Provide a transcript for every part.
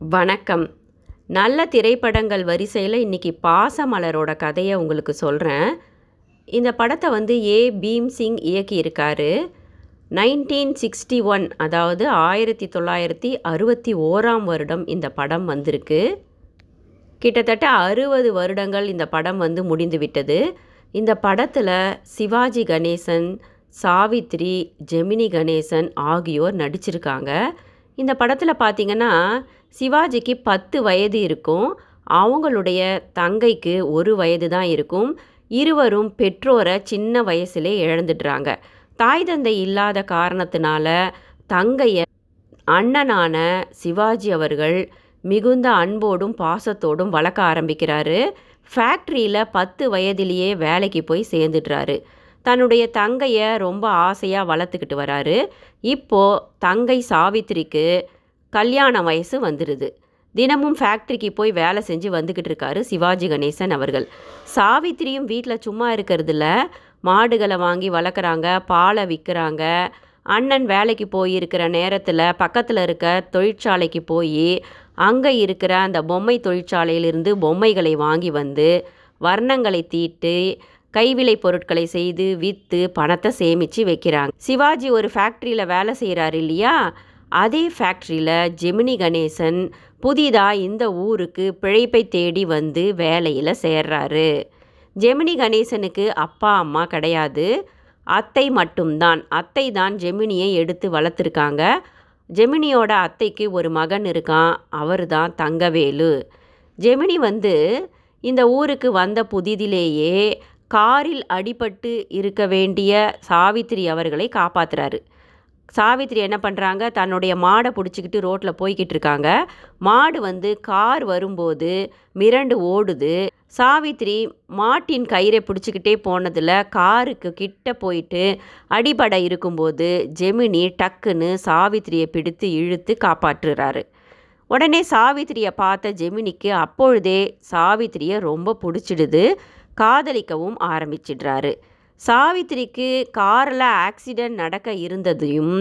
வணக்கம். நல்ல திரைப்படங்கள் வரிசையில் இன்றைக்கி பாசமலரோட கதையை உங்களுக்கு சொல்கிறேன் இந்த படத்தை வந்து ஏ. பீம் சிங் இயக்கியிருக்காரு. நைன்டீன் சிக்ஸ்டி ஒன் அதாவது ஆயிரத்தி தொள்ளாயிரத்தி அறுபத்தி ஓராம் வருடம் இந்த படம் வந்திருக்கு. கிட்டத்தட்ட அறுபது வருடங்கள் இந்த படம் வந்து முடிந்து விட்டது. இந்த படத்தில் சிவாஜி கணேசன் சாவித்ரி ஜெமினி கணேசன் ஆகியோர் நடிச்சிருக்காங்க. இந்த படத்தில் பார்த்திங்கன்னா சிவாஜிக்கு பத்து வயது இருக்கும். அவங்களுடைய தங்கைக்கு ஒரு வயது தான் இருக்கும். இருவரும் பெற்றோரை சின்ன வயசுலே இழந்துடுறாங்க. தாய் தந்தை இல்லாத காரணத்தினால தங்கையை அண்ணனான சிவாஜி அவர்கள் மிகுந்த அன்போடும் பாசத்தோடும் வளர்க்க ஆரம்பிக்கிறாரு. ஃபேக்ட்ரியில் பத்து வயதிலேயே வேலைக்கு போய் சேர்ந்துடுறாரு. தன்னுடைய தங்கையை ரொம்ப ஆசையாக வளர்த்துக்கிட்டு வராரு. இப்போது தங்கை சாவித்திரிக்கு கல்யாண வயசு வந்துடுது தினமும் ஃபேக்ட்ரிக்கு போய் வேலை செஞ்சு வந்துக்கிட்டு இருக்காரு சிவாஜி கணேசன் அவர்கள். சாவித்திரியும் வீட்டில் சும்மா இருக்கிறதுல மாடுகளை வாங்கி வளர்க்குறாங்க பாலை விற்கிறாங்க. அண்ணன் வேலைக்கு போயிருக்கிற நேரத்தில் பக்கத்தில் இருக்க தொழிற்சாலைக்கு போய் அங்கே இருக்கிற அந்த பொம்மை தொழிற்சாலையிலிருந்து பொம்மைகளை வாங்கி வந்து வர்ணங்களை தீட்டு கைவிலை பொருட்களை செய்து விற்று பணத்தை சேமித்து வைக்கிறாங்க. சிவாஜி ஒரு ஃபேக்ட்ரியில் வேலை செய்கிறாரு இல்லையா? அதே ஃபேக்ட்ரியில் ஜெமினி கணேசன் புதிதாக இந்த ஊருக்கு பிழைப்பை தேடி வந்து வேலையில் சேர்றாரு. ஜெமினி கணேசனுக்கு அப்பா அம்மா கிடையாது. அத்தை மட்டும்தான். அத்தை தான் ஜெமினியை எடுத்து வளர்த்துருக்காங்க. ஜெமினியோட அத்தைக்கு ஒரு மகன் இருக்கான். அவர் தான் தங்கவேலு. ஜெமினி வந்து இந்த ஊருக்கு வந்த புதிதிலேயே காரில் அடிபட்டு இருக்க வேண்டிய சாவித்திரி அவர்களை காப்பாத்துறாரு. சாவித்திரி என்ன பண்ணுறாங்க தன்னுடைய மாடை பிடிச்சிக்கிட்டு ரோட்டில் போய்கிட்டு இருக்காங்க. மாடு வந்து கார் வரும்போது மிரண்டு ஓடுது. சாவித்திரி மாட்டின் கயிறை பிடிச்சிக்கிட்டே போனதில் காருக்கு கிட்ட போயிட்டு அடிபட இருக்கும்போது ஜெமினி டக்குன்னு சாவித்திரியை பிடித்து இழுத்து காப்பாற்றுறாரு. உடனே சாவித்திரியை பார்த்த ஜெமினிக்கு அப்பொழுதே சாவித்திரியை ரொம்ப பிடிச்சிடுது. காதலிக்கவும் ஆரம்பிச்சிடுறாரு. சாவித்திரிக்கு காரில் ஆக்சிடெண்ட் நடக்க இருந்ததையும்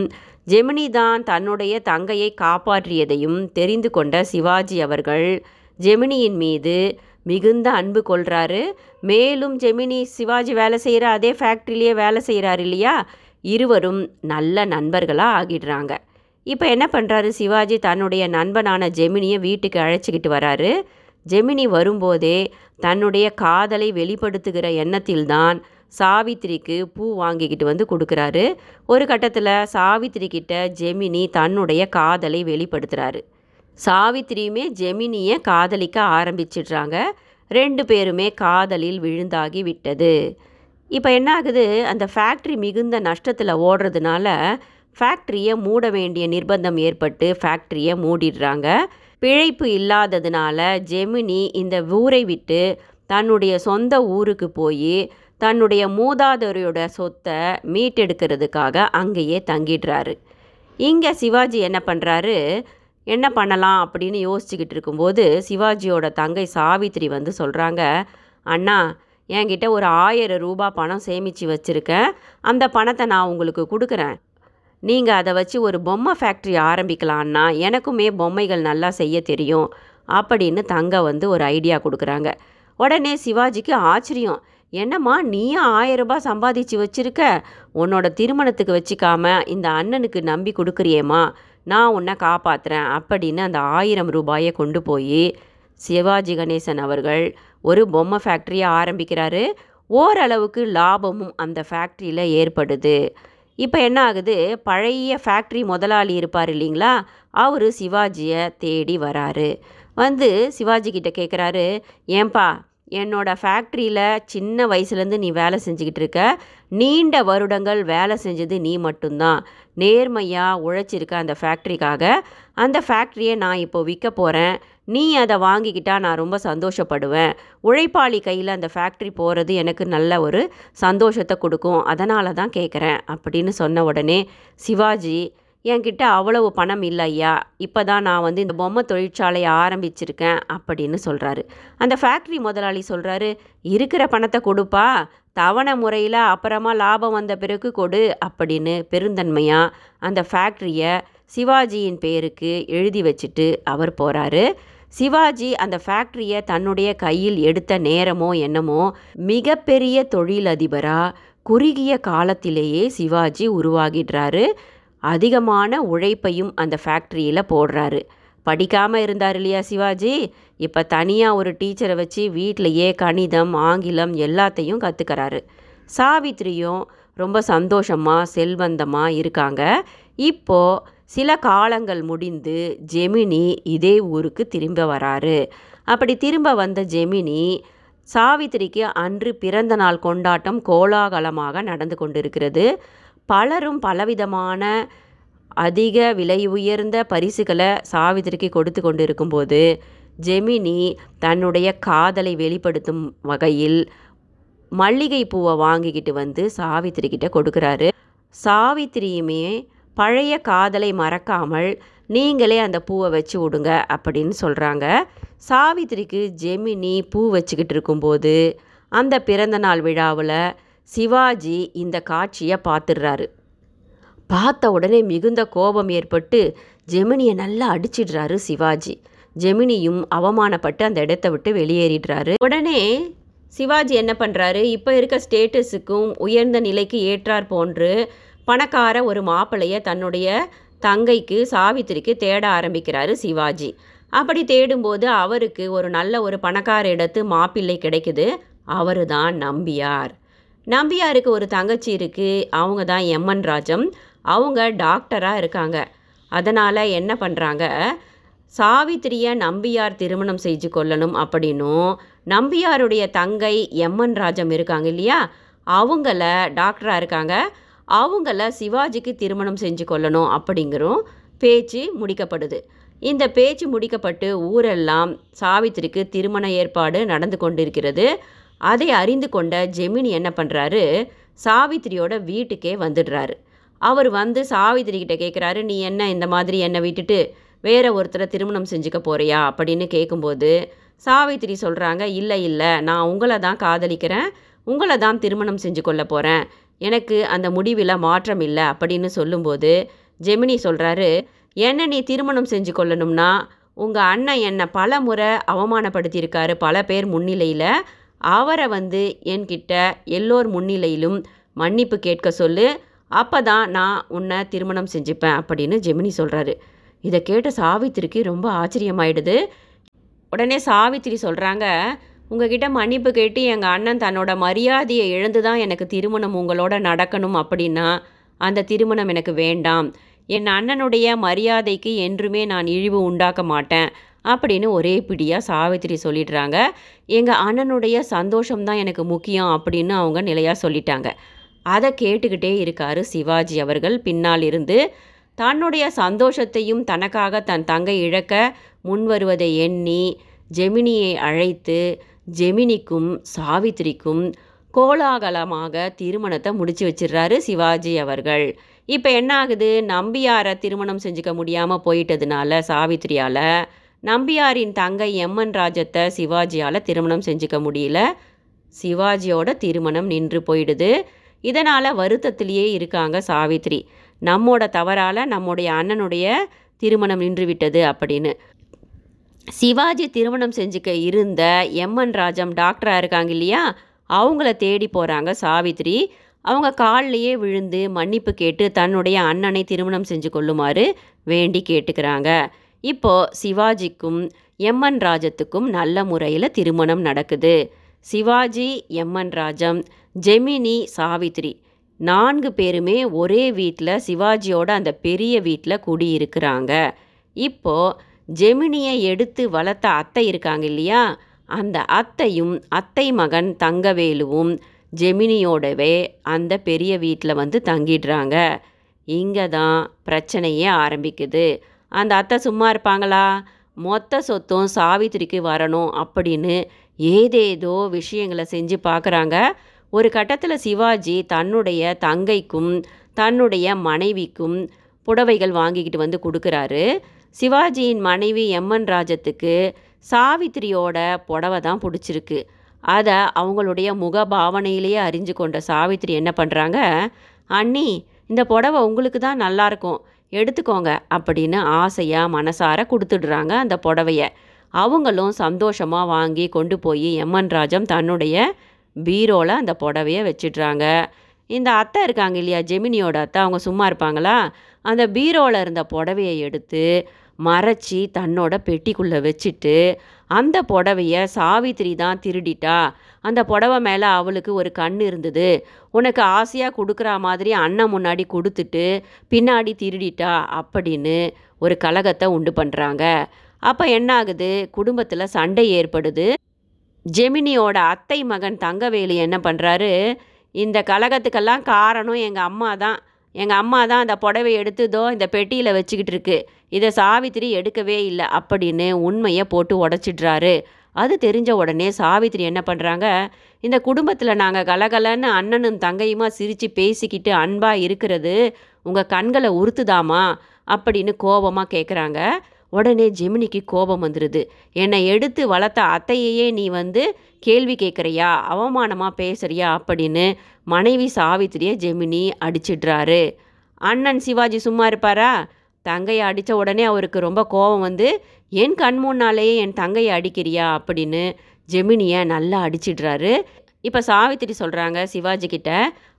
ஜெமினி தான் தன்னுடைய தங்கையை காப்பாற்றியதையும் தெரிந்து கொண்ட சிவாஜி அவர்கள் ஜெமினியின் மீது மிகுந்த அன்பு கொள்கிறாரு மேலும் ஜெமினி சிவாஜி வேலை செய்கிற அதே ஃபேக்ட்ரிலேயே வேலை செய்கிறாரு இல்லையா? இருவரும் நல்ல நண்பர்களாக ஆகிடுறாங்க. இப்போ என்ன பண்ணுறாரு சிவாஜி? தன்னுடைய நண்பனான ஜெமினியை வீட்டுக்கு அழைச்சிக்கிட்டு வராரு. ஜெமினி வரும்போதே தன்னுடைய காதலை வெளிப்படுத்துகிற எண்ணத்தில்தான் சாவித்திரிக்கு பூ வாங்கிக்கிட்டு வந்து கொடுக்குறாரு. ஒரு கட்டத்தில் சாவித்திரி கிட்ட ஜெமினி தன்னுடைய காதலை வெளிப்படுத்துகிறாரு சாவித்திரியுமே ஜெமினியை காதலிக்க ஆரம்பிச்சிடுறாங்க. ரெண்டு பேருமே காதலில் விழுந்தாகி விட்டது. இப்போ என்ன ஆகுது? அந்த ஃபேக்ட்ரி மிகுந்த நஷ்டத்தில் ஓடுறதுனால ஃபேக்ட்ரியை மூட வேண்டிய நிர்பந்தம் ஏற்பட்டு ஃபேக்ட்ரியை மூடிடுறாங்க. பிழைப்பு இல்லாததுனால ஜெமினி இந்த ஊரை விட்டு தன்னுடைய சொந்த ஊருக்கு போய் தன்னுடைய மூதாதரியோட சொத்தை மீட்டெடுக்கிறதுக்காக அங்கேயே தங்கிடுறாரு. இங்கே சிவாஜி என்ன பண்ணுறாரு என்ன பண்ணலாம் அப்படின்னு யோசிச்சுக்கிட்டு இருக்கும்போது சிவாஜியோட தங்கை சாவித்திரி வந்து சொல்கிறாங்க அண்ணா என்கிட்ட ஒரு ஆயிரம் ரூபாய் பணம் சேமித்து வச்சுருக்கேன் அந்த பணத்தை நான் உங்களுக்கு கொடுக்குறேன். நீங்கள் அதை வச்சு ஒரு பொம்மை ஃபேக்ட்ரி ஆரம்பிக்கலான்னா எனக்குமே பொம்மைகள் நல்லா செய்ய தெரியும் அப்படின்னு தங்க வந்து ஒரு ஐடியா கொடுக்குறாங்க. உடனே சிவாஜிக்கு ஆச்சரியம். என்னம்மா நீயும் ஆயிரம் ரூபாய் சம்பாதிச்சு வச்சுருக்க? உன்னோட திருமணத்துக்கு வச்சுக்காம இந்த அண்ணனுக்கு நம்பி கொடுக்குறியேம்மா. நான் உன்னை காப்பாற்றுறேன் அப்படின்னு அந்த ஆயிரம் ரூபாயை கொண்டு போய் சிவாஜி கணேசன் அவர்கள் ஒரு பொம்மை ஃபேக்ட்ரியை ஆரம்பிக்கிறாரு. ஓரளவுக்கு லாபமும் அந்த ஃபேக்ட்ரியில் ஏற்படுது. இப்போ என்ன ஆகுது? பழைய ஃபேக்ட்ரி முதலாளி இருப்பார் இல்லைங்களா? அவர் சிவாஜியை தேடி வராரு. வந்து சிவாஜி கிட்ட கேட்குறாரு ஏன்பா என்னோட ஃபேக்ட்ரியில் சின்ன வயசுலேருந்து நீ வேலை செஞ்சுக்கிட்டு இருக்க. நீண்ட வருடங்கள் வேலை செஞ்சது நீ மட்டும்தான். நேர்மையாக உழைச்சிருக்க அந்த ஃபேக்ட்ரிக்காக அந்த ஃபேக்ட்ரியை நான் இப்போ விற்க போகிறேன் நீ அதை வாங்கிக்கிட்டால் நான் ரொம்ப சந்தோஷப்படுவேன். உழைப்பாளி கையில் அந்த ஃபேக்ட்ரி போகிறது எனக்கு நல்ல ஒரு சந்தோஷத்தை கொடுக்கும். அதனால தான் கேட்குறேன் அப்படின்னு சொன்ன உடனே சிவாஜி என்கிட்ட அவ்வளவு பணம் இல்லை ஐயா. இப்போ தான் நான் வந்து இந்த பொம்மை தொழிற்சாலையை ஆரம்பிச்சிருக்கேன் அப்படின்னு சொல்கிறாரு அந்த ஃபேக்ட்ரி முதலாளி சொல்கிறாரு இருக்கிற பணத்தை கொடுப்பா. தவணை முறையில் அப்புறமா லாபம் வந்த பிறகு கொடு அப்படின்னு பெருந்தன்மையாக அந்த ஃபேக்ட்ரியை சிவாஜியின் பேருக்கு எழுதி வச்சுட்டு அவர் போகிறாரு சிவாஜி அந்த ஃபேக்ட்ரியை தன்னுடைய கையில் எடுத்த நேரமோ என்னமோ மிகப்பெரிய தொழிலதிபராக குறுகிய காலத்திலேயே சிவாஜி உருவாகிடுறாரு. அதிகமான உழைப்பையும் அந்த ஃபேக்ட்ரியில் போடுறாரு. படிக்காமல் இருந்தார் இல்லையா சிவாஜி? இப்போ தனியாக ஒரு டீச்சரை வச்சு வீட்டிலையே கணிதம் ஆங்கிலம் எல்லாத்தையும் கற்றுக்கிறாரு சாவித்ரியும் ரொம்ப சந்தோஷமாக செல்வந்தமாக இருக்காங்க. இப்போது சில காலங்கள் முடிந்து ஜெமினி இதே ஊருக்கு திரும்ப வராரு. அப்படி திரும்ப வந்த ஜெமினி சாவித்திரிக்கு அன்று பிறந்த நாள் கொண்டாட்டம் கோலாகலமாக நடந்து கொண்டிருக்கிறது. பலரும் பலவிதமான அதிக விலை உயர்ந்த பரிசுகளை சாவித்திரிக்கு கொடுத்து கொண்டு இருக்கும்போது ஜெமினி தன்னுடைய காதலை வெளிப்படுத்தும் வகையில் மல்லிகை பூவை வாங்கிக்கிட்டு வந்து சாவித்திரி கிட்ட கொடுக்குறாரு. சாவித்திரியுமே பழைய காதலை மறக்காமல் நீங்களே அந்த பூவை வச்சு விடுங்க அப்படின்னு சொல்கிறாங்க சாவித்திரிக்கு ஜெமினி பூ வச்சுக்கிட்டு இருக்கும்போது அந்த பிறந்தநாள் விழாவில் சிவாஜி இந்த காட்சியை பார்த்துடுறாரு. பார்த்த உடனே மிகுந்த கோபம் ஏற்பட்டு ஜெமினியை நல்லா அடிச்சிடுறாரு சிவாஜி. ஜெமினியும் அவமானப்பட்டு அந்த இடத்த விட்டு வெளியேறிடுறாரு. உடனே சிவாஜி என்ன பண்ணுறாரு இப்போ இருக்க ஸ்டேட்டஸுக்கும் உயர்ந்த நிலைக்கு ஏற்றார் போன்று பணக்கார ஒரு மாப்பிள்ளையை தன்னுடைய தங்கைக்கு சாவித்திரிக்கு தேட ஆரம்பிக்கிறாரு சிவாஜி. அப்படி தேடும்போது அவருக்கு ஒரு நல்ல ஒரு பணக்கார இடத்து மாப்பிள்ளை கிடைக்குது. அவரு தான் நம்பியார். நம்பியாருக்கு ஒரு தங்கச்சி இருக்குது அவங்க தான் எம்என் ராஜம். அவங்க டாக்டராக இருக்காங்க. அதனால் என்ன பண்ணுறாங்க சாவித்திரியை நம்பியார் திருமணம் செஞ்சு கொள்ளணும் அப்படின்னும் நம்பியாருடைய தங்கை எம்என் ராஜம் இருக்காங்க இல்லையா? அவங்கள டாக்டராக இருக்காங்க. அவங்கள சிவாஜிக்கு திருமணம் செஞ்சு கொள்ளணும் அப்படிங்கிறோம் பேச்சு முடிக்கப்படுது. இந்த பேச்சு முடிக்கப்பட்டு ஊரெல்லாம் சாவித்திரிக்கு திருமண ஏற்பாடு நடந்து கொண்டிருக்கிறது. அதை அறிந்து கொண்ட ஜெமினி என்ன பண்ணுறாரு சாவித்திரியோட வீட்டுக்கே வந்துடுறாரு. அவர் வந்து சாவித்திரி கிட்ட கேட்குறாரு நீ என்ன இந்த மாதிரி என்னை விட்டுட்டு வேற ஒருத்தரை திருமணம் செஞ்சுக்க போறியா? அப்படின்னு கேட்கும்போது சாவித்திரி சொல்கிறாங்க இல்லை இல்லை நான் உங்களை தான் காதலிக்கிறேன் உங்களை தான் திருமணம் செஞ்சு கொள்ள போகிறேன் எனக்கு அந்த முடிவில் மாற்றம் இல்லை அப்படின்னு சொல்லும்போது ஜெமினி சொல்கிறாரு என்ன நீ திருமணம் செஞ்சு கொள்ளணும்னா உங்கள் அண்ணன் என்னை பல முறை அவமானப்படுத்தியிருக்காரு பல பேர் முன்னிலையில் அவரை வந்து என்கிட்ட எல்லோர் முன்னிலையிலும் மன்னிப்பு கேட்க சொல்லு அப்போ தான் நான் உன்னை திருமணம் செஞ்சுப்பேன் அப்படின்னு ஜெமினி சொல்கிறாரு இதை கேட்ட சாவித்திரிக்கு ரொம்ப ஆச்சரியமாயிடுது. உடனே சாவித்திரி சொல்கிறாங்க உங்ககிட்ட மன்னிப்பு கேட்டு எங்கள் அண்ணன் தன்னோட மரியாதையை இழந்து தான் எனக்கு திருமணம் உங்களோட நடக்கணும் அப்படின்னா அந்த திருமணம் எனக்கு வேண்டாம். என் அண்ணனுடைய மரியாதைக்கு என்றுமே நான் இழிவு உண்டாக்க மாட்டேன். அப்படின்னு ஒரே பிடியாக சாவித்திரி சொல்லிடுறாங்க. எங்கள் அண்ணனுடைய சந்தோஷம்தான் எனக்கு முக்கியம் அப்படின்னு அவங்க நிலையாக சொல்லிட்டாங்க. அதை கேட்டுக்கிட்டே இருக்காரு சிவாஜி அவர்கள். பின்னால் இருந்து தன்னுடைய சந்தோஷத்தையும் தனக்காக தன் தங்கை இழக்க முன்வருவதை எண்ணி ஜெமினியை அழைத்து ஜெமினிக்கும் சாவித்திரிக்கும் கோலாகலமாக திருமணத்தை முடிச்சு வச்சிடுறாரு சிவாஜி அவர்கள். இப்போ என்ன ஆகுது? நம்பியாரை திருமணம் செஞ்சுக்க முடியாமல் போயிட்டதுனால சாவித்திரியால் நம்பியாரின் தங்கை எம்என் ராஜத்தை சிவாஜியால் திருமணம் செஞ்சுக்க முடியல. சிவாஜியோட திருமணம் நின்று போயிடுது. இதனால் வருத்தத்திலேயே இருக்காங்க சாவித்ரி. நம்மோட தவறால் நம்முடைய அண்ணனுடைய திருமணம் நின்று விட்டது அப்படின்னு. சிவாஜி திருமணம் செஞ்சுக்க இருந்த எம்என் ராஜம் டாக்டராக இருக்காங்க இல்லையா? அவங்கள தேடி போகிறாங்க சாவித்ரி. அவங்க காலிலேயே விழுந்து மன்னிப்பு கேட்டு தன்னுடைய அண்ணனை திருமணம் செஞ்சு கொள்ளுமாறு வேண்டி கேட்டுக்கிறாங்க. இப்போது சிவாஜிக்கும் எம்என் ராஜத்துக்கும் நல்ல முறையில் திருமணம் நடக்குது. சிவாஜி எம்என் ராஜம் ஜெமினி சாவித்ரி நான்கு பேருமே ஒரே வீட்டில் சிவாஜியோட அந்த பெரிய வீட்டில் குடியிருக்கிறாங்க. இப்போது ஜெமினியை எடுத்து வளர்த்த அத்தை இருக்காங்க இல்லையா? அந்த அத்தையும் அத்தை மகன் தங்கவேலுவும் ஜெமினியோடவே அந்த பெரிய வீட்டில் வந்து தங்கிடுறாங்க. இங்கே தான் பிரச்சனையே ஆரம்பிக்குது. அந்த அத்தை சும்மா இருப்பாங்களா? மொத்த சொத்தும் சாவித்திரிக்கு வரணும் அப்படின்னு ஏதேதோ விஷயங்களை செஞ்சு பார்க்குறாங்க ஒரு கட்டத்தில் சிவாஜி தன்னுடைய தங்கைக்கும் தன்னுடைய மனைவிக்கும் புடவைகள் வாங்கிக்கிட்டு வந்து கொடுக்குறாரு. சிவாஜியின் மனைவி எம்என் ராஜத்துக்கு சாவித்திரியோட புடவை தான் பிடிச்சிருக்கு. அதை அவங்களுடைய முக பாவனையிலேயே அறிஞ்சு கொண்ட சாவித்திரி என்ன பண்ணுறாங்க அண்ணி இந்த புடவை உங்களுக்கு தான் நல்லாயிருக்கும் எடுத்துக்கோங்க அப்படின்னு ஆசையாக மனசார கொடுத்துடுறாங்க அந்த புடவைய. அவங்களும் சந்தோஷமாக வாங்கி கொண்டு போய் எம்என் ராஜம் தன்னுடைய பீரோவில் அந்த புடவைய வச்சிடுறாங்க. இந்த அத்தை இருக்காங்க இல்லையா ஜெமினியோட அத்தை அவங்க சும்மா இருப்பாங்களா? அந்த பீரோவில் இருந்த புடவையை எடுத்து மறைச்சி தன்னோட பெட்டிக்குள்ளே வச்சுட்டு அந்த புடவைய சாவித்திரி தான் திருடிட்டா. அந்த புடவை மேலே அவளுக்கு ஒரு கண் இருந்தது. உனக்கு ஆசையாக கொடுக்குற மாதிரி அண்ணன் முன்னாடி கொடுத்துட்டு பின்னாடி திருடிட்டா? அப்படின்னு ஒரு கலகத்தை உண்டு பண்ணுறாங்க அப்போ என்ன ஆகுது குடும்பத்தில் சண்டை ஏற்படுது. ஜெமினியோட அத்தை மகன் தங்கவேலு என்ன பண்ணுறாரு இந்த கலகத்துக்கெல்லாம் காரணம் எங்கள் அம்மா தான். எங்கள் அம்மா தான் அந்த புடவை எடுத்துதோ இந்த பெட்டியில் வச்சுக்கிட்டு இருக்கு. இதை சாவித்திரி எடுக்கவே இல்லை அப்படின்னு உண்மையை போட்டு உடச்சிடுறாரு. அது தெரிஞ்ச உடனே சாவித்திரி என்ன பண்ணுறாங்க இந்த குடும்பத்தில் நாங்கள் கலகலன்னு அண்ணனும் தங்கையுமா சிரித்து பேசிக்கிட்டு அன்பாக இருக்கிறது உங்கள் கண்களை உறுத்துதாமா? அப்படின்னு கோபமாக கேட்குறாங்க உடனே ஜெமினிக்கு கோபம் வந்துடுது என்னை எடுத்து வளர்த்த அத்தையையே நீ வந்து கேள்வி கேட்குறியா அவமானமாக பேசுறியா? அப்படின்னு மனைவி சாவித்திரியை ஜெமினி அடிச்சிடுறாரு. அண்ணன் சிவாஜி சும்மா இருப்பாரா? தங்கையை அடித்த உடனே அவருக்கு ரொம்ப கோபம் வந்து என் கண் முன்னாலேயே என் தங்கையை அடிக்கிறியா அப்படின்னு ஜெமினியை நல்லா அடிச்சிடுறாரு. இப்போ சாவித்திரி சொல்கிறாங்க சிவாஜி கிட்ட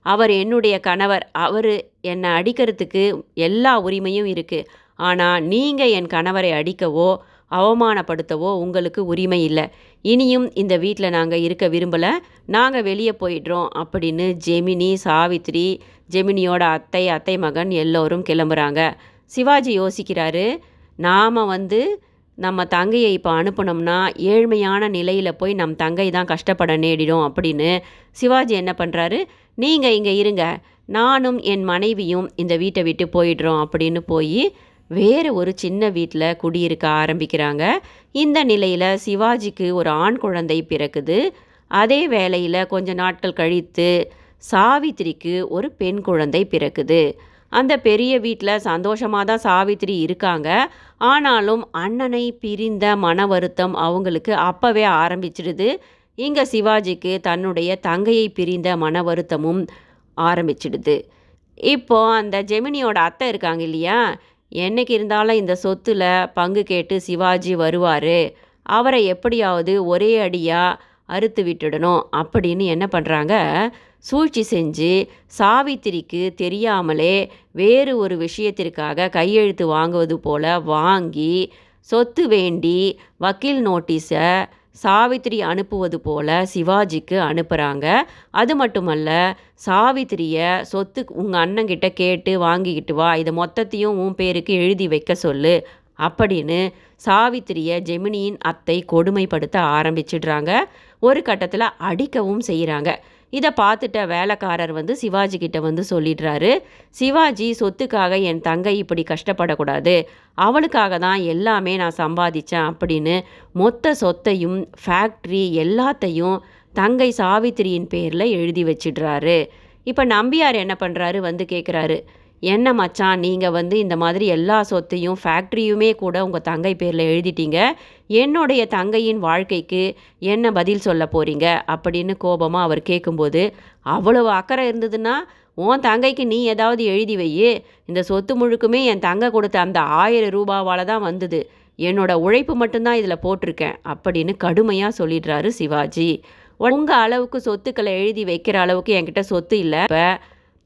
அவர் என்னுடைய கணவர். அவர் என்னை அடிக்கிறதுக்கு எல்லா உரிமையும் இருக்குது ஆனால் நீங்கள் என் கணவரை அடிக்கவோ அவமானப்படுத்தவோ உங்களுக்கு உரிமை இல்லை. இனியும் இந்த வீட்டில் நாங்கள் இருக்க விரும்பலை. நாங்கள் வெளியே போயிடுறோம் அப்படின்னு ஜெமினி சாவித்ரி ஜெமினியோட அத்தை அத்தை மகன் எல்லோரும் கிளம்புறாங்க. சிவாஜி யோசிக்கிறாரு நாம் வந்து நம்ம தங்கையை இப்போ அனுப்புனோம்னா ஏழ்மையான நிலையில் போய் நம் தங்கை தான் கஷ்டப்பட நேரிடும் அப்படின்னு சிவாஜி என்ன பண்ணுறாரு நீங்கள் இங்கே இருங்க. நானும் என் மனைவியும் இந்த வீட்டை விட்டு போயிடுறோம் அப்படின்னு போய் வேறு ஒரு சின்ன வீட்டில் குடியிருக்க ஆரம்பிக்கிறாங்க. இந்த நிலையில் சிவாஜிக்கு ஒரு ஆண் குழந்தை பிறக்குது. அதே வேளையில் கொஞ்ச நாட்கள் கழித்து சாவித்திரிக்கு ஒரு பெண் குழந்தை பிறக்குது. அந்த பெரிய வீட்டில் சந்தோஷமாக தான் சாவித்திரி இருக்காங்க. ஆனாலும் அண்ணனை பிரிந்த மன வருத்தம் அவங்களுக்கு அப்போவே ஆரம்பிச்சிடுது. இங்கே சிவாஜிக்கு தன்னுடைய தங்கையை பிரிந்த மன வருத்தமும் ஆரம்பிச்சிடுது. இப்போ அந்த ஜெமினியோட அத்தை இருக்காங்க இல்லையா? என்னைக்கு இருந்தாலும் இந்த சொத்துல பங்கு கேட்டு சிவாஜி வருவார். அவரை எப்படியாவது ஒரே அடியாக அறுத்து விட்டுடணும் அப்படின்னு என்ன பண்ணுறாங்க சூழ்ச்சி செஞ்சு சாவித்திரிக்கு தெரியாமலே வேறு ஒரு விஷயத்திற்காக கையெழுத்து வாங்குவது போல வாங்கி சொத்து வேண்டி வக்கீல் நோட்டீஸை சாவித்திரி அனுப்புவது போல சிவாஜிக்கு அனுப்புகிறாங்க அது மட்டுமல்ல சாவித்திரியை சொத்து உங்கள் அண்ணங்கிட்ட கேட்டு வாங்கிக்கிட்டு வா இதை மொத்தத்தையும் உன் பேருக்கு எழுதி வைக்க சொல்லு அப்படின்னு சாவித்திரியை ஜெமினியின் அத்தை கொடுமைப்படுத்த ஆரம்பிச்சிடுறாங்க. ஒரு கட்டத்தில் அடிக்கவும் செய்கிறாங்க இதை பார்த்துட்ட வேலைக்காரர் வந்து சிவாஜி கிட்ட வந்து சொல்லிடுறாரு. சிவாஜி சொத்துக்காக என் தங்கை இப்படி கஷ்டப்படக்கூடாது. அவளுக்காக தான் எல்லாமே நான் சம்பாதிச்சேன் அப்படின்னு மொத்த சொத்தையும் ஃபேக்ட்ரி எல்லாத்தையும் தங்கை சாவித்திரியின் பேரில் எழுதி வச்சிடுறாரு. இப்போ நம்பியார் என்ன பண்ணுறாரு வந்து கேட்குறாரு என்ன மச்சான் நீங்கள் வந்து இந்த மாதிரி எல்லா சொத்தையும் ஃபேக்ட்ரியுமே கூட உங்கள் தங்கை பேரில் எழுதிட்டீங்க. என்னுடைய தங்கையின் வாழ்க்கைக்கு என்ன பதில் சொல்ல போகிறீங்க அப்படின்னு கோபமாக அவர் கேட்கும்போது அவ்வளவு அக்கறை இருந்ததுன்னா உன் தங்கைக்கு நீ ஏதாவது எழுதி வையு. இந்த சொத்து முழுக்குமே என் தங்கை கொடுத்த அந்த ஆயிரம் ரூபாவால் தான் வந்தது. என்னோட உழைப்பு மட்டும்தான் இதில் போட்டிருக்கேன் அப்படின்னு கடுமையாக சொல்லிடுறாரு சிவாஜி. உங்கள் அளவுக்கு சொத்துக்களை எழுதி வைக்கிற அளவுக்கு என்கிட்ட சொத்து இல்லை. இப்போ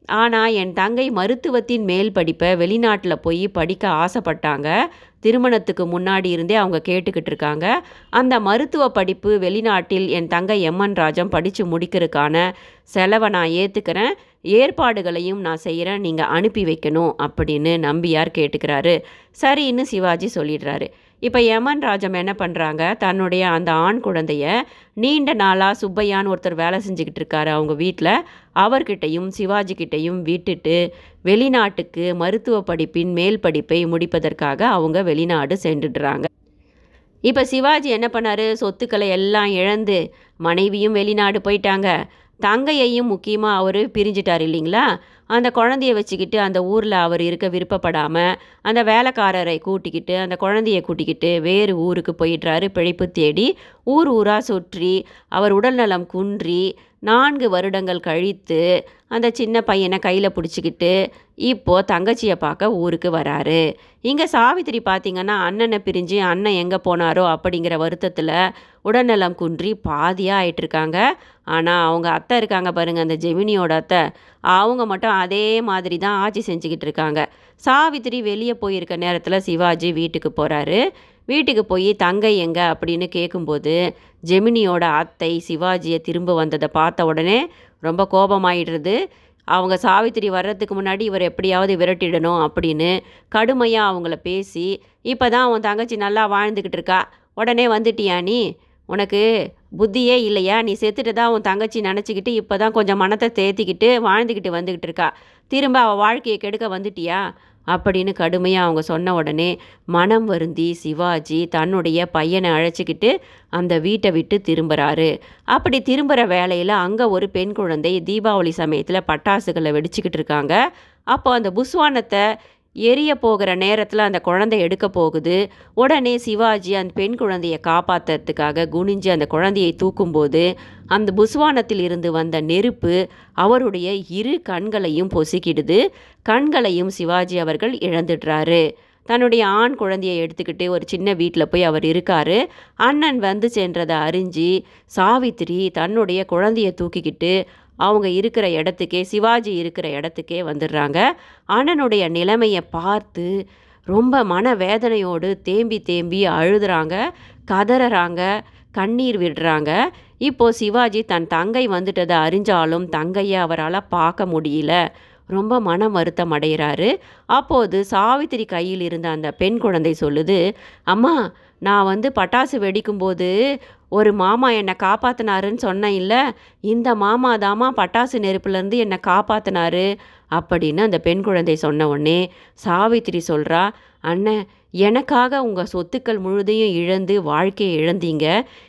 ஆனால் என் தங்கை மருத்துவத்தின் மேல் படிப்பை வெளிநாட்டில் போய் படிக்க ஆசைப்பட்டாங்க. திருமணத்துக்கு முன்னாடி இருந்தே அவங்க கேட்டுக்கிட்டு இருக்காங்க. அந்த மருத்துவ படிப்பு வெளிநாட்டில் என் தங்கை எம்என் ராஜம் படித்து முடிக்கிறதுக்கான செலவை நான் ஏற்றுக்கிறேன் ஏற்பாடுகளையும் நான் செய்கிறேன் நீங்கள் அனுப்பி வைக்கணும் அப்படின்னு நம்பியார் கேட்டுக்கிறாரு. சரின்னு சிவாஜி சொல்லிடுறாரு. இப்போ யமன் ராஜம் என்ன பண்ணுறாங்க தன்னுடைய அந்த ஆண் குழந்தைய நீண்ட நாளாக சுப்பையான்னு ஒருத்தர் வேலை செஞ்சுக்கிட்டு இருக்காரு அவங்க வீட்டில் அவர்கிட்டையும் சிவாஜி கிட்டையும் விட்டுட்டு வெளிநாட்டுக்கு மருத்துவ படிப்பின் மேல் படிப்பை முடிப்பதற்காக அவங்க வெளிநாடு சென்றுடுறாங்க. இப்போ சிவாஜி என்ன பண்ணார்? சொத்துக்களை எல்லாம் இழந்து மனைவியும் வெளிநாடு போயிட்டாங்க. தங்கையையும் முக்கியமாக அவர் பிரிஞ்சிட்டார் இல்லைங்களா? அந்த குழந்தைய வச்சுக்கிட்டு அந்த ஊரில் அவர் இருக்க விருப்பப்படாமல் அந்த வேலைக்காரரை கூட்டிக்கிட்டு அந்த குழந்தைய கூட்டிக்கிட்டு வேறு ஊருக்கு போயிடுறாரு. பிழைப்பு தேடி ஊர் ஊராக சுற்றி அவர் உடல்நலம் குன்றி நான்கு வருடங்கள் கழித்து அந்த சின்ன பையனை கையில் பிடிச்சிக்கிட்டு இப்போது தங்கச்சியை பார்க்க ஊருக்கு வராரு. இங்கே சாவித்திரி பார்த்திங்கன்னா அண்ணனை பிரிஞ்சு அண்ணன் எங்கே போனாரோ அப்படிங்கிற வருத்தத்தில் உடல்நலம் குன்றி பாதியாக ஆயிட்டிருக்காங்க. ஆனால் அவங்க அத்தை இருக்காங்க பாருங்கள் அந்த ஜெமினியோட அத்தை. அவங்க மட்டும் அதே மாதிரி தான் ஆட்சி செஞ்சுக்கிட்டு இருக்காங்க. சாவித்திரி வெளியே போயிருக்க நேரத்தில் சிவாஜி வீட்டுக்கு போகிறாரு வீட்டுக்கு போய் தங்கை எங்க? அப்படின்னு கேட்கும்போது ஜெமினியோட அத்தை சிவாஜியை திரும்ப வந்ததை பார்த்த உடனே ரொம்ப கோபமாயிடுறது. அவங்க சாவித்திரி வர்றதுக்கு முன்னாடி இவர் எப்படியாவது விரட்டிடணும் அப்படின்னு கடுமையாக அவங்கள பேசி இப்போ தான் உன் தங்கச்சி நல்லா வாழ்ந்துக்கிட்டு இருக்கா? உடனே வந்துட்டியா நீ? உனக்கு புத்தியே இல்லையா? நீ செத்துட்டு தான் உன் தங்கச்சி நினச்சிக்கிட்டு இப்போ தான் கொஞ்சம் மனத்தை தேத்திக்கிட்டு வாழ்ந்துக்கிட்டு வந்துக்கிட்டு இருக்கா? திரும்ப அவள் வாழ்க்கையை கெடுக்க வந்துட்டியா? அப்படின்னு கடுமையாக அவங்க சொன்ன உடனே மனம் வருந்தி சிவாஜி தன்னுடைய பையனை அழைச்சிக்கிட்டு அந்த வீட்டை விட்டு திரும்புகிறாரு அப்படி திரும்புகிற வேலையில் அங்கே ஒரு பெண் குழந்தை தீபாவளி சமயத்தில் பட்டாசுகளை வெடிச்சுக்கிட்டு இருக்காங்க. அப்போ அந்த புஸ்வானத்தை எரிய போகிற நேரத்தில் அந்த குழந்தை எடுக்க போகுது. உடனே சிவாஜி அந்த பெண் குழந்தையை காப்பாற்றுறதுக்காக குனிஞ்சு அந்த குழந்தையை தூக்கும்போது அந்த புஸ்வானத்தில் இருந்து வந்த நெருப்பு அவருடைய இரு கண்களையும் பொசுக்கிடுது. கண்களையும் சிவாஜி அவர்கள் இழந்துடுறாரு. தன்னுடைய ஆண் குழந்தையை எடுத்துக்கிட்டு ஒரு சின்ன வீட்டில் போய் அவர் இருக்கார். அண்ணன் வந்து சென்றதை அறிஞ்சு சாவித்திரி தன்னுடைய குழந்தையை தூக்கிக்கிட்டு அவங்க இருக்கிற இடத்துக்கே சிவாஜி இருக்கிற இடத்துக்கே வந்துடுறாங்க. அண்ணனுடைய நிலைமையை பார்த்து ரொம்ப மன வேதனையோடு தேம்பி தேம்பி அழுதுறாங்க கதறாங்க கண்ணீர் விடுறாங்க. இப்போது சிவாஜி தன் தங்கை வந்துட்டதை அறிஞ்சாலும் தங்கையை அவரால் பார்க்க முடியல. ரொம்ப மன வருத்தம் அடைகிறாரு அப்போது சாவித்திரி கையில் இருந்த அந்த பெண் குழந்தை சொல்லுது அம்மா நான் வந்து பட்டாசு வெடிக்கும்போது ஒரு மாமா என்னை காப்பாற்றினாருன்னு சொன்னேன் இல்லை இந்த மாமா தாமா பட்டாசு நெருப்புலேருந்து என்னை காப்பாற்றினாரு அப்படின்னு அந்த பெண் குழந்தை சொன்ன உடனே சாவித்திரி சொல்கிறா அண்ணன் எனக்காக உங்கள் சொத்துக்கள் முழுதையும் இழந்து வாழ்க்கையை இழந்தீங்க.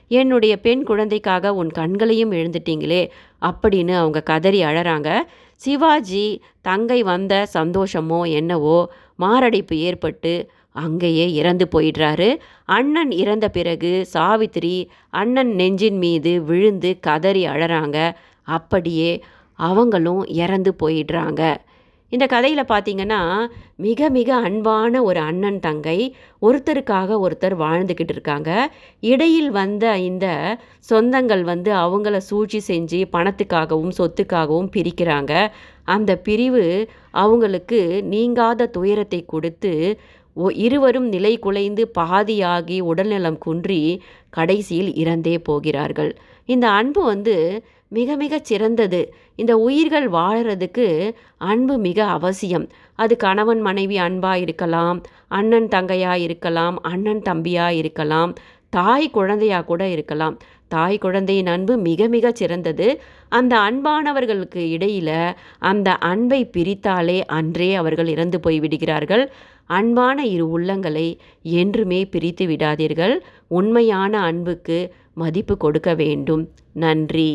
என்னுடைய பெண் குழந்தைக்காக உன் கண்களையும் இழந்துட்டீங்களே அப்படின்னு அவங்க கதறி அழறாங்க. சிவாஜி தங்கை வந்த சந்தோஷமோ என்னவோ மாரடைப்பு ஏற்பட்டு அங்கேயே இறந்து போயிடுறாரு. அண்ணன் இறந்த பிறகு சாவித்திரி அண்ணன் நெஞ்சின் மீது விழுந்து கதறி அழறாங்க. அப்படியே அவங்களும் இறந்து போயிடுறாங்க. இந்த கதையில் பார்த்தீங்கன்னா மிக மிக அன்பான ஒரு அண்ணன் தங்கை ஒருத்தருக்காக ஒருத்தர் வாழ்ந்துக்கிட்டு இருக்காங்க. இடையில் வந்த இந்த சொந்தங்கள் வந்து அவங்கள சூழ்ச்சி செஞ்சு பணத்துக்காகவும் சொத்துக்காகவும் பிரிக்கிறாங்க. அந்த பிரிவு அவங்களுக்கு நீங்காத துயரத்தை கொடுத்து ஒ இருவரும் நிலை குலைந்து பாதியாகி உடல்நலம் குன்றி கடைசியில் இறந்தே போகிறார்கள். இந்த அன்பு வந்து மிக மிக சிறந்தது. இந்த உயிர்கள் வாழறதுக்கு அன்பு மிக அவசியம். அது கணவன் மனைவி அன்பாக இருக்கலாம் அண்ணன் தங்கையாக இருக்கலாம் அண்ணன் தம்பியாக இருக்கலாம் தாய் குழந்தையாக கூட இருக்கலாம். தாய் குழந்தையின் அன்பு மிக மிக சிறந்தது. அந்த அன்பானவர்களுக்கு இடையில் அந்த அன்பை பிரித்தாலே அன்றே அவர்கள் இறந்து போய் விடுகிறார்கள். அன்பான இரு உள்ளங்களை என்றுமே பிரித்து விடாதீர்கள். உண்மையான அன்புக்கு மதிப்பு கொடுக்க வேண்டும். நன்றி.